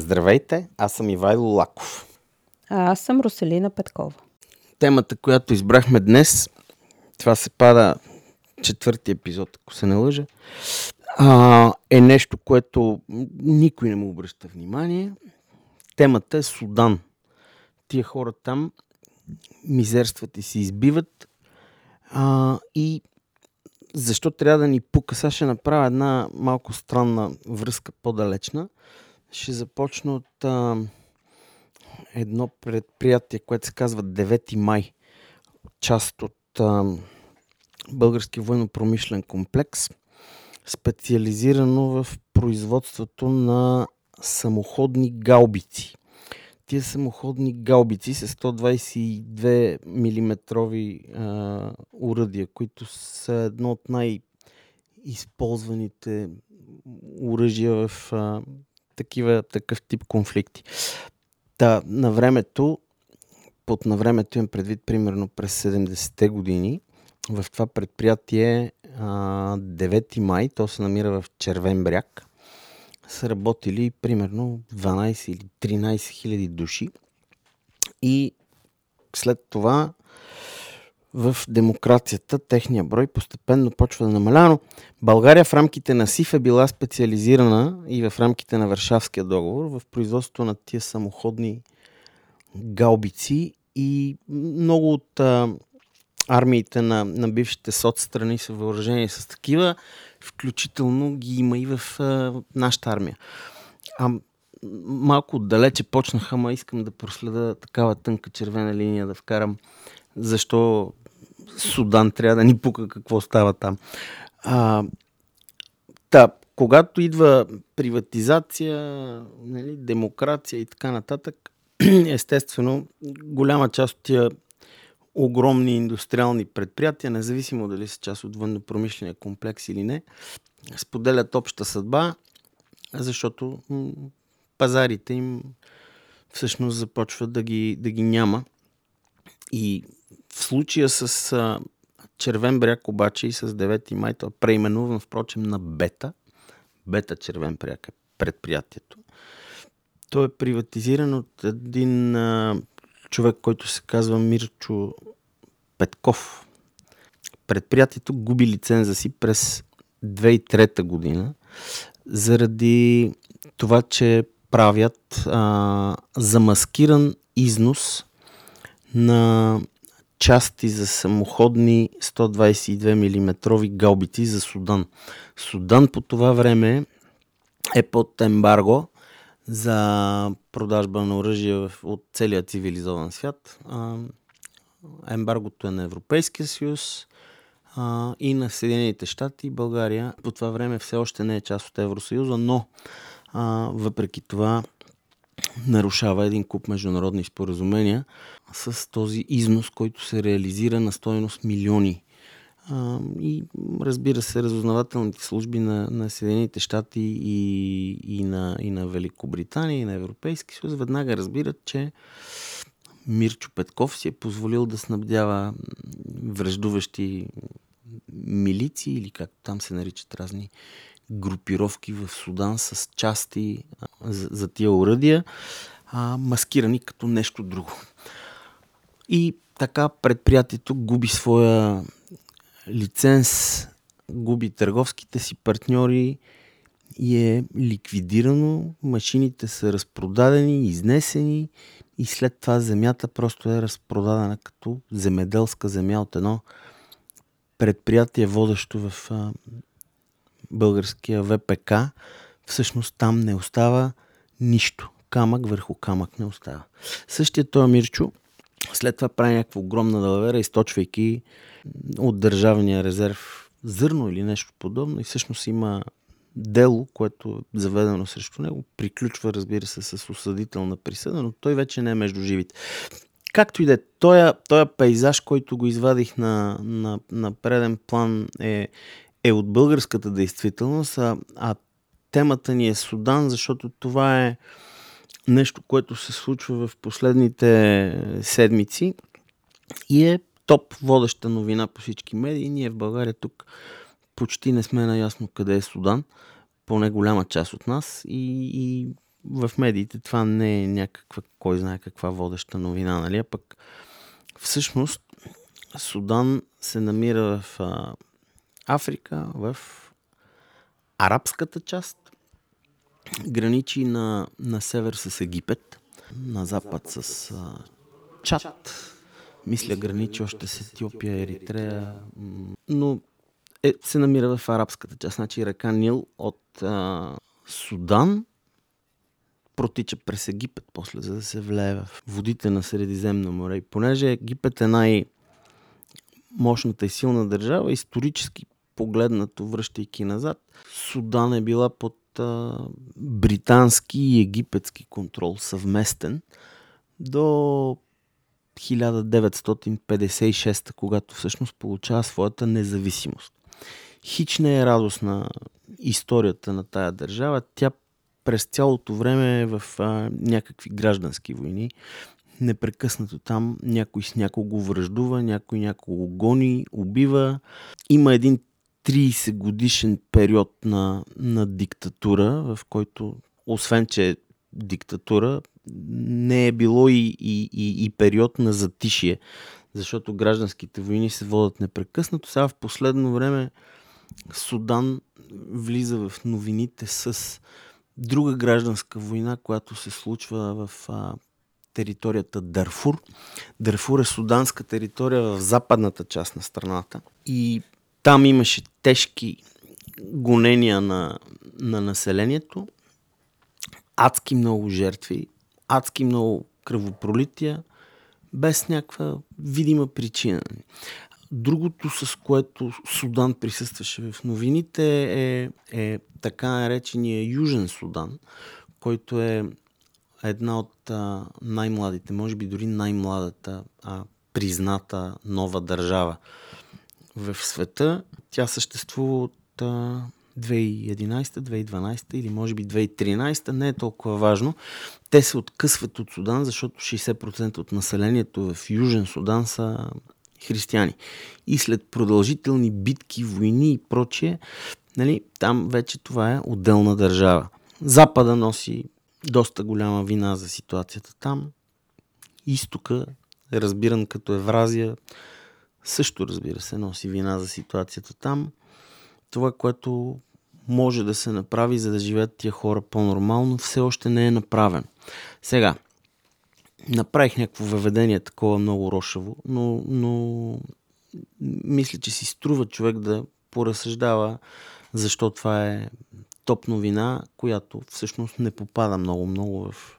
Здравейте, аз съм Ивайло Лаков. А аз съм Роселина Петкова. Темата, която избрахме днес, това се пада четвърти епизод, ако се не лъжа, а, е нещо, което никой не му обръща внимание. Темата е Судан. Тия хора там мизерстват и се избиват а, и защо трябва да ни пука? Сега ще направя една малко странна връзка по-далечна. Ще започна от а, едно предприятие, което се казва 9 май. Част от а, Български военно-промишлен комплекс, специализирано в производството на самоходни гаубици. Тия самоходни гаубици с 122 мм уръдия, които са едно от най-използваните оръжия в а, такива, такъв тип конфликти. Та, на времето, под на времето им предвид примерно през 70-те години, в това предприятие а, 9 май, то се намира в Червен бряг, са работили примерно 12 или 13 хиляди души. И след това в демокрацията техния брой постепенно почва да намалява, но България в рамките на СИФ е била специализирана и в рамките на Варшавския договор в производството на тия самоходни гаубици и много от а, армиите на, на бившите соцстрани са въоръжени с такива, включително ги има и в а, нашата армия. А малко отдалече почнаха, ама искам да проследа такава тънка червена линия, да вкарам защо Судан трябва да ни пука какво става там. А, та, когато идва приватизация, нали, демокрация и така нататък, естествено, голяма част от тия огромни индустриални предприятия, независимо дали са част от военно-промишления комплекс или не, споделят обща съдба, защото пазарите им всъщност започват да ги, да ги няма. И в случая с а, Червен бряг обаче и с 9 май, това е преименуван впрочем на Бета. Бета Червен бряг е предприятието. То е приватизиран от един а, човек, който се казва Мирчо Петков. Предприятието губи лиценза си през 2003 година заради това, че правят а, замаскиран износ на части за самоходни 122 мм гаубици за Судан. Судан по това време е под ембарго за продажба на оръжие от целия цивилизован свят. Ембаргото е на Европейския съюз и на Съединените щати. България по това време все още не е част от Евросъюза, но въпреки това нарушава един куп международни споразумения с този износ, който се реализира на стоеност милиони. А, и разбира се, разузнавателните служби на, на Съединените щати и, и, на, и на Великобритания и на Европейски съюз веднага разбират, че Мирчо Петков си е позволил да снабдява връждуващи милиции или как там се наричат разни групировки в Судан с части за, за тия уръдия, а, маскирани като нещо друго. И така предприятието губи своя лиценз, губи търговските си партньори и е ликвидирано, машините са разпродадени, изнесени и след това земята просто е разпродадена като земеделска земя от едно предприятие, водещо в българския ВПК. Всъщност там не остава нищо. Камък върху камък не остава. Същия този Мирчо след това прави някаква огромна далавера, източвайки от държавния резерв зърно или нещо подобно и всъщност има дело, което е заведено срещу него, приключва, разбира се, с осъдителна присъда, но той вече не е между живите. Както и да е, този, пейзаж, който го извадих на, на, на преден план е, е от българската действителност, а, а темата ни е Судан, защото това е нещо, което се случва в последните седмици и е топ водеща новина по всички медии. Ние в България тук почти не сме наясно къде е Судан, поне голяма част от нас и, и в медиите това не е някаква, кой знае каква водеща новина, нали? А пък всъщност Судан се намира в а, Африка, в арабската част, граничи на, на север с Египет, на запад с а, Чад, мисля граничи още с Етиопия, Еритрея, но е, се намира в арабската част. Значи река Нил от а, Судан протича през Египет после, за да се влее в водите на Средиземно море. И понеже Египет е най- мощната и силна държава, исторически погледнато, връщайки назад, Судан е била под а, британски и египетски контрол съвместен до 1956, когато всъщност получава своята независимост. Хич не е радостна историята на тая държава. Тя през цялото време е в а, някакви граждански войни. Непрекъснато там някой с някого връждува, някой някого гони, убива. Има един 30 годишен период на, на диктатура, в който, освен че е диктатура, не е било и, и, и, и период на затишие, защото гражданските войни се водят непрекъснато. Сега в последно време Судан влиза в новините с друга гражданска война, която се случва в а, територията Дарфур. Дарфур е суданска територия в западната част на страната и там имаше тежки гонения на, на населението, адски много жертви, адски много кръвопролития, без някаква видима причина. Другото, с което Судан присъстваше в новините е, е така наречения Южен Судан, който е една от а, най-младите, може би дори най-младата а, призната нова държава в света. Tя съществува от а, 2011, 2012 или може би 2013, не е толкова важно. Те се откъсват от Судан, защото 60% от населението в Южен Судан са християни. И след продължителни битки, войни и прочие, нали, там вече това е отделна държава. Запада носи доста голяма вина за ситуацията там. Изтока разбиран като Евразия, също разбира се носи вина за ситуацията там. Това, което може да се направи, за да живеят тия хора по-нормално, все още не е направено. Сега, направих някакво въведение такова много рошаво, но, но мисля, че си струва човек да поразсъждава защо това е топ новина, която всъщност не попада много-много в,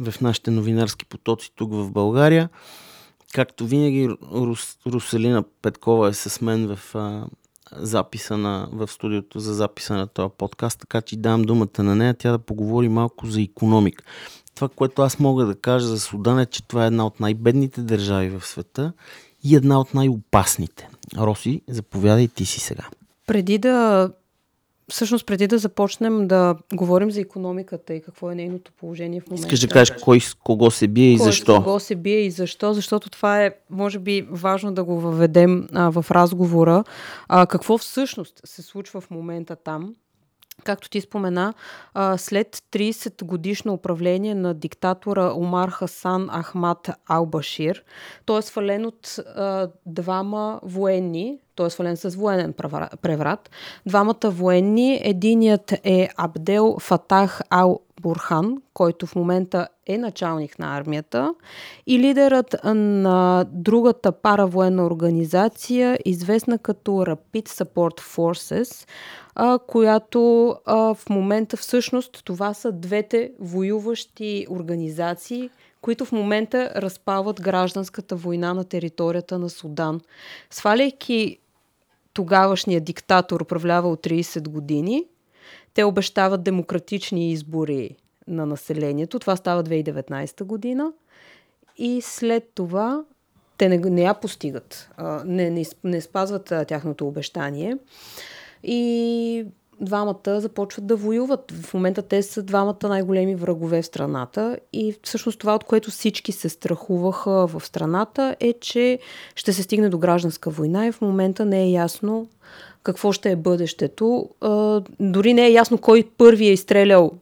в нашите новинарски потоци тук в България. Както винаги, Рус, Руселина Петкова е с мен в а, записа на, в студиото за записа на този подкаст, така че дам думата на нея, тя да поговори малко за економик. Това, което аз мога да кажа за Судан е, че това е една от най-бедните държави в света и една от най-опасните. Роси, заповядай ти си сега. Преди да Всъщност, преди да започнем да говорим за економиката и какво е нейното положение в момента. Искаш да кажеш кой с кого се бие и кой защо? С кого се бие и защо? Защото това е, може би, важно да го въведем а, в разговора. А, какво всъщност се случва в момента там? Както ти спомена, след 30 годишно управление на диктатора Омар Хасан Ахмад Албашир, той е свален от двама военни, той е свален с военен преврат. Двамата военни, единият е Абдел Фатах Ал Бурхан, който в момента е началник на армията, и лидерът на другата паравоенна организация, известна като Rapid Support Forces, която в момента всъщност това са двете воюващи организации, които в момента разпават гражданската война на територията на Судан. Сваляйки тогавашния диктатор, управлявал 30 години, те обещават демократични избори на населението. Това става 2019 година. И след това те не, не я постигат, не, не, не спазват тяхното обещание. И двамата започват да воюват. В момента те са двамата най-големи врагове в страната и всъщност това, от което всички се страхуваха в страната е, че ще се стигне до гражданска война и в момента не е ясно какво ще е бъдещето. Дори не е ясно кой първи е изстрелял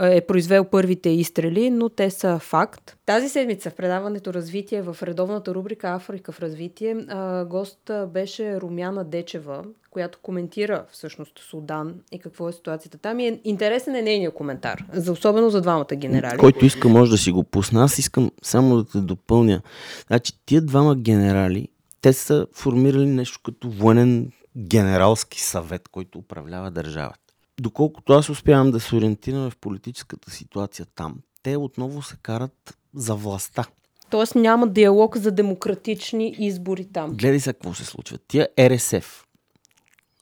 е произвел първите изстрели, но те са факт. Тази седмица в предаването Развитие в редовната рубрика Африка в развитие гост беше Румяна Дечева, която коментира всъщност Судан и какво е ситуацията там. И е интересен е нейният коментар, за, особено за двамата генерали. Който иска може да си го пусна. Аз искам само да те допълня. Значи, тия двама генерали, те са формирали нещо като военен генералски съвет, който управлява държавата. Доколкото аз успявам да се ориентирам в политическата ситуация там, те отново се карат за властта. Тоест няма диалог за демократични избори там. Гледай сега какво се случва. Тия РСФ,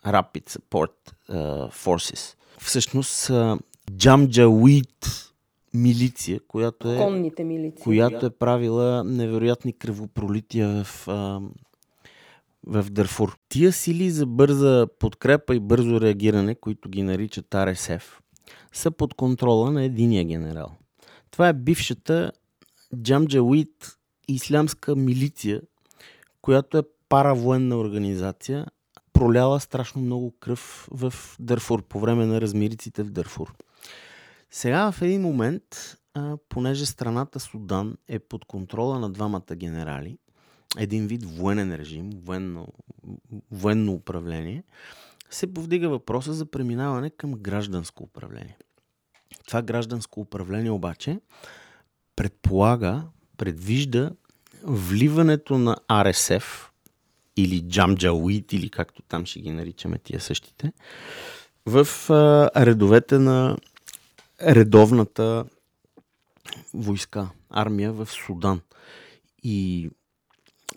Rapid Support uh, Forces, всъщност uh, Джамджауит милиция, която е, Конните милиции. която е правила невероятни кръвопролития в uh, в Дърфур. Тия сили за бърза подкрепа и бързо реагиране, които ги наричат РСФ, са под контрола на единия генерал. Това е бившата Джамджауит ислямска милиция, която е паравоенна организация, проляла страшно много кръв в Дърфур по време на размириците в Дърфур. Сега в един момент, понеже страната Судан е под контрола на двамата генерали, един вид военен режим, военно, военно управление, се повдига въпроса за преминаване към гражданско управление. Това гражданско управление обаче предполага, предвижда вливането на РСФ или Джамджауит, или както там ще ги наричаме тия същите, в редовете на редовната войска, армия в Судан. И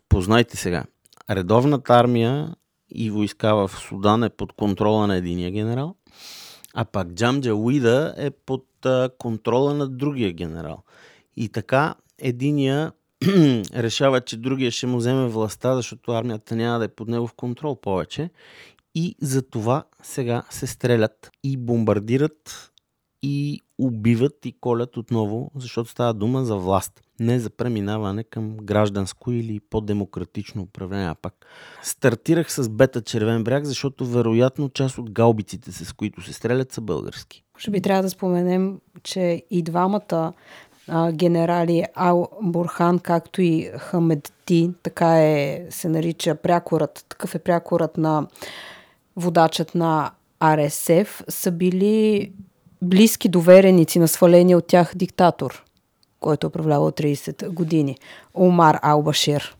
Познайте сега. Редовната армия и войска в Судан е под контрола на единия генерал, а пак Джамджа Уида е под контрола на другия генерал. И така единия решава, че другия ще му вземе властта, защото армията няма да е под негов контрол повече. И за това сега се стрелят и бомбардират и убиват и колят отново, защото става дума за власт, не за преминаване към гражданско или по-демократично управление. А пак стартирах с бета Червен бряг, защото вероятно част от галбиците, с които се стрелят, са български. Ще би трябва да споменем, че и двамата а, генерали Ал Бурхан, както и Хамедти, така е, се нарича прякорът, такъв е прякорът на водачът на РСФ, са били близки довереници на сваления от тях диктатор, който е управлявал 30 години. Омар Албашир.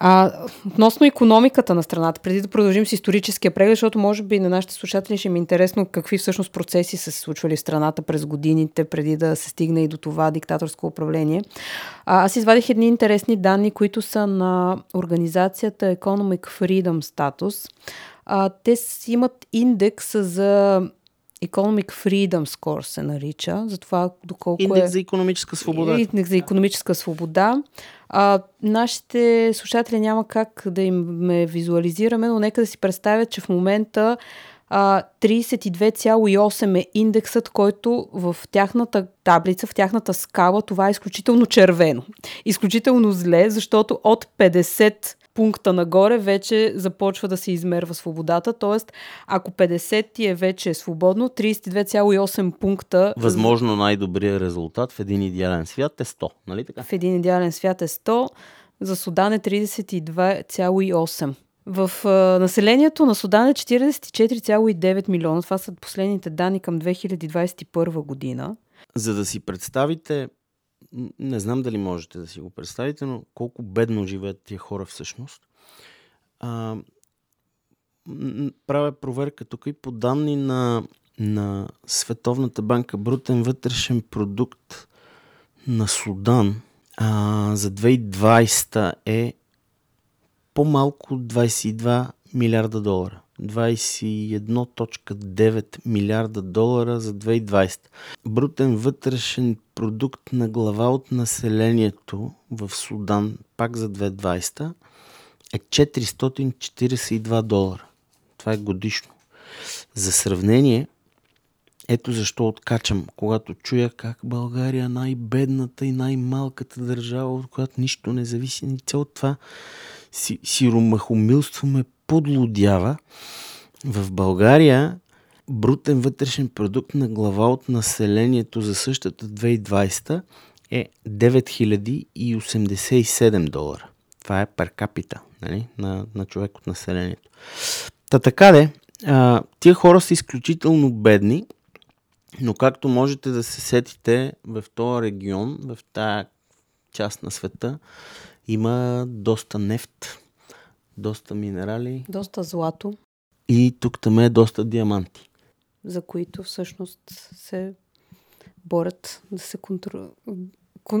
А, относно економиката на страната, преди да продължим с историческия преглед, защото може би на нашите слушатели ще ми е интересно какви всъщност процеси са се случвали в страната през годините, преди да се стигне и до това диктаторско управление. А, аз извадих едни интересни данни, които са на организацията Economic Freedom Status. А, те имат индекс за Economic Freedom Score се нарича, за това доколко Индекс е... за економическа свобода. Индекс за економическа свобода. А, нашите слушатели няма как да им ме визуализираме, но нека да си представят, че в момента а, 32,8 е индексът, който в тяхната таблица, в тяхната скала, това е изключително червено. Изключително зле, защото от 50 пункта нагоре вече започва да се измерва свободата. Тоест, ако 50 ти е вече свободно, 32,8 пункта. Възможно най-добрият резултат в един идеален свят е 100, нали така? В един идеален свят е 100, за Судан е 32,8. В а, населението на Судан е 44,9 милиона. Това са последните данни към 2021 година. За да си представите не знам дали можете да си го представите, но колко бедно живеят тия хора всъщност. А, правя проверка тук и по данни на, на Световната банка Брутен вътрешен продукт на Судан а, за 2020 е по-малко от 22 милиарда долара. 21.9 милиарда долара за 2020. Брутен вътрешен продукт на глава от населението в Судан, пак за 2020, е 442 долара. Това е годишно. За сравнение, ето защо откачам, когато чуя как България е най-бедната и най-малката държава, от която нищо не зависи. И цялото това си, сиромахомилство ме подлодява. В България брутен вътрешен продукт на глава от населението за същата 2020 е 9087 долара. Това е пер капита нали, на, на човек от населението. Та така де, тия хора са изключително бедни, но както можете да се сетите в този регион, в тая част на света, има доста нефт, доста минерали. Доста злато. И тук там е доста диаманти. За които всъщност се борят да се контрол...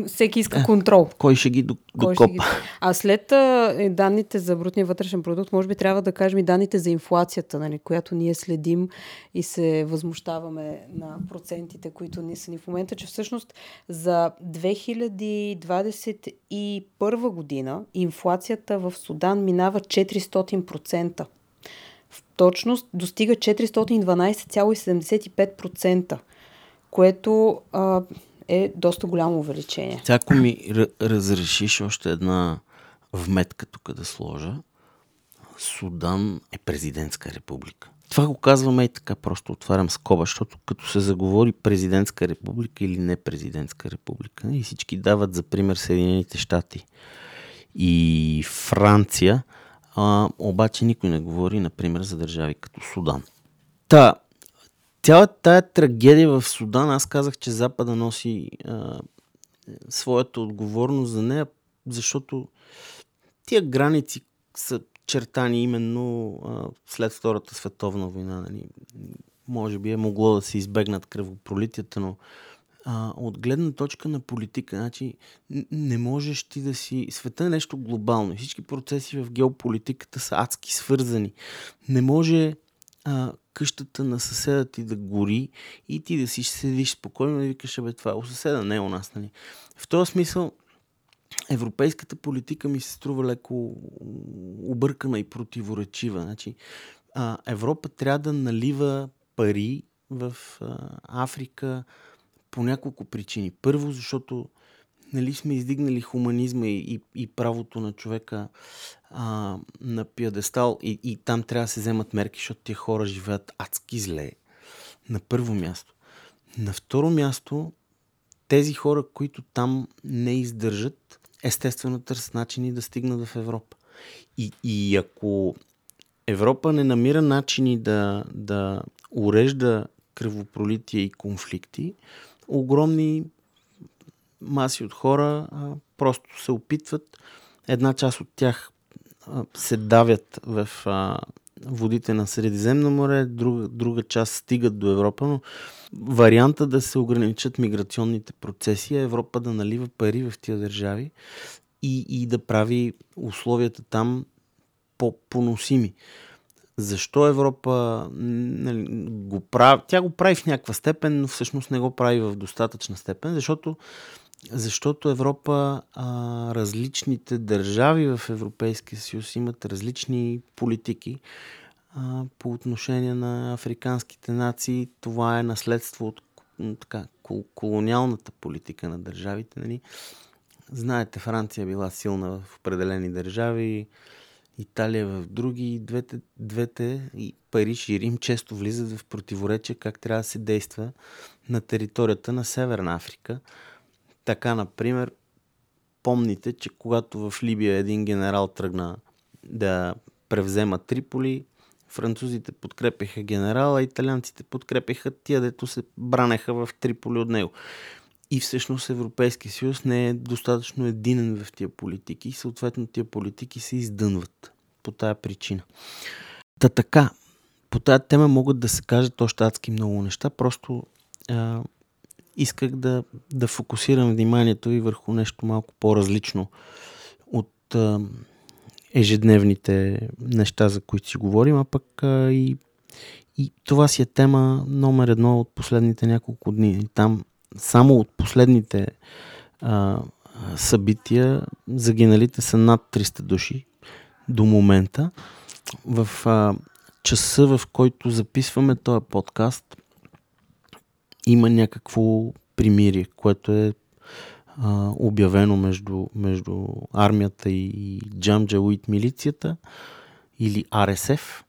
Всеки иска контрол. Кой ще ги докопа? Ги... А след а, данните за брутния вътрешен продукт, може би трябва да кажем и данните за инфлацията, нали, която ние следим и се възмущаваме на процентите, които ни са ни в момента, че всъщност за 2021 година инфлацията в Судан минава 400%. В точност достига 412,75%, което а, е доста голямо увеличение. Ако ми разрешиш още една вметка тук да сложа, Судан е президентска република. Това го казваме и така, просто отварям скоба, защото като се заговори президентска република или не президентска република, и всички дават за пример Съединените щати и Франция, а, обаче никой не говори, например, за държави като Судан. Та, цялата тая трагедия в Судан, аз казах, че Запада носи а, своята отговорност за нея, защото тия граници са чертани именно а, след Втората световна война. Нали. Може би е могло да се избегнат кръвопролитията, но а, от гледна точка на политика, значи не можеш ти да си... Света е нещо глобално. Всички процеси в геополитиката са адски свързани. Не може а, къщата на съседа ти да гори и ти да си седиш спокойно и викаш, бе, това е у съседа, не е у нас. Нали? В този смисъл, европейската политика ми се струва леко объркана и противоречива. Значи, а, Европа трябва да налива пари в а, Африка по няколко причини. Първо, защото нали, сме издигнали хуманизма и, и, и правото на човека а, на пиадестал и, и там трябва да се вземат мерки, защото тия хора живеят адски зле. На първо място. На второ място, тези хора, които там не издържат, естествено търсят начини да стигнат в Европа. И, и ако Европа не намира начини да, да урежда кръвопролития и конфликти, огромни маси от хора а, просто се опитват. Една част от тях а, се давят в а, водите на Средиземно море, друга, друга част стигат до Европа, но варианта да се ограничат миграционните процеси е Европа да налива пари в тия държави и, и да прави условията там по-поносими. Защо Европа нали, го прави? Тя го прави в някаква степен, но всъщност не го прави в достатъчна степен, защото защото Европа, а, различните държави в Европейския съюз имат различни политики а, по отношение на африканските нации. Това е наследство от така, колониалната политика на държавите. Нали? Знаете, Франция била силна в определени държави, Италия в други. Двете, двете и Париж и Рим често влизат в противоречие как трябва да се действа на територията на Северна Африка – така, например, помните, че когато в Либия един генерал тръгна да превзема Триполи, французите подкрепяха генерала, италианците подкрепяха тия, дето се бранеха в Триполи от него. И всъщност Европейския съюз не е достатъчно единен в тия политики и съответно тия политики се издънват по тая причина. Та така, по тази тема могат да се кажат още адски много неща, просто а, исках да, да фокусирам вниманието ви върху нещо малко по-различно от а, ежедневните неща, за които си говорим, а пък а, и, и това си е тема номер едно от последните няколко дни. Там само от последните а, събития загиналите са над 300 души до момента. В а, часа, в който записваме този подкаст, има някакво примирие, което е а, обявено между, между армията и Джамджа Уит милицията или РСФ.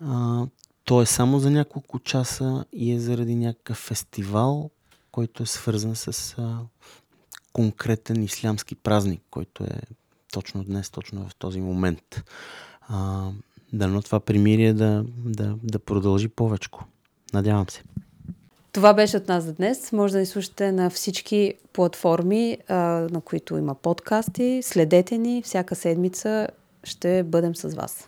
А, то е само за няколко часа и е заради някакъв фестивал, който е свързан с а, конкретен ислямски празник, който е точно днес, точно в този момент. А, дано това примирие да, да, да продължи повече. Надявам се. Това беше от нас за днес. Може да ни слушате на всички платформи, на които има подкасти. Следете ни. Всяка седмица ще бъдем с вас.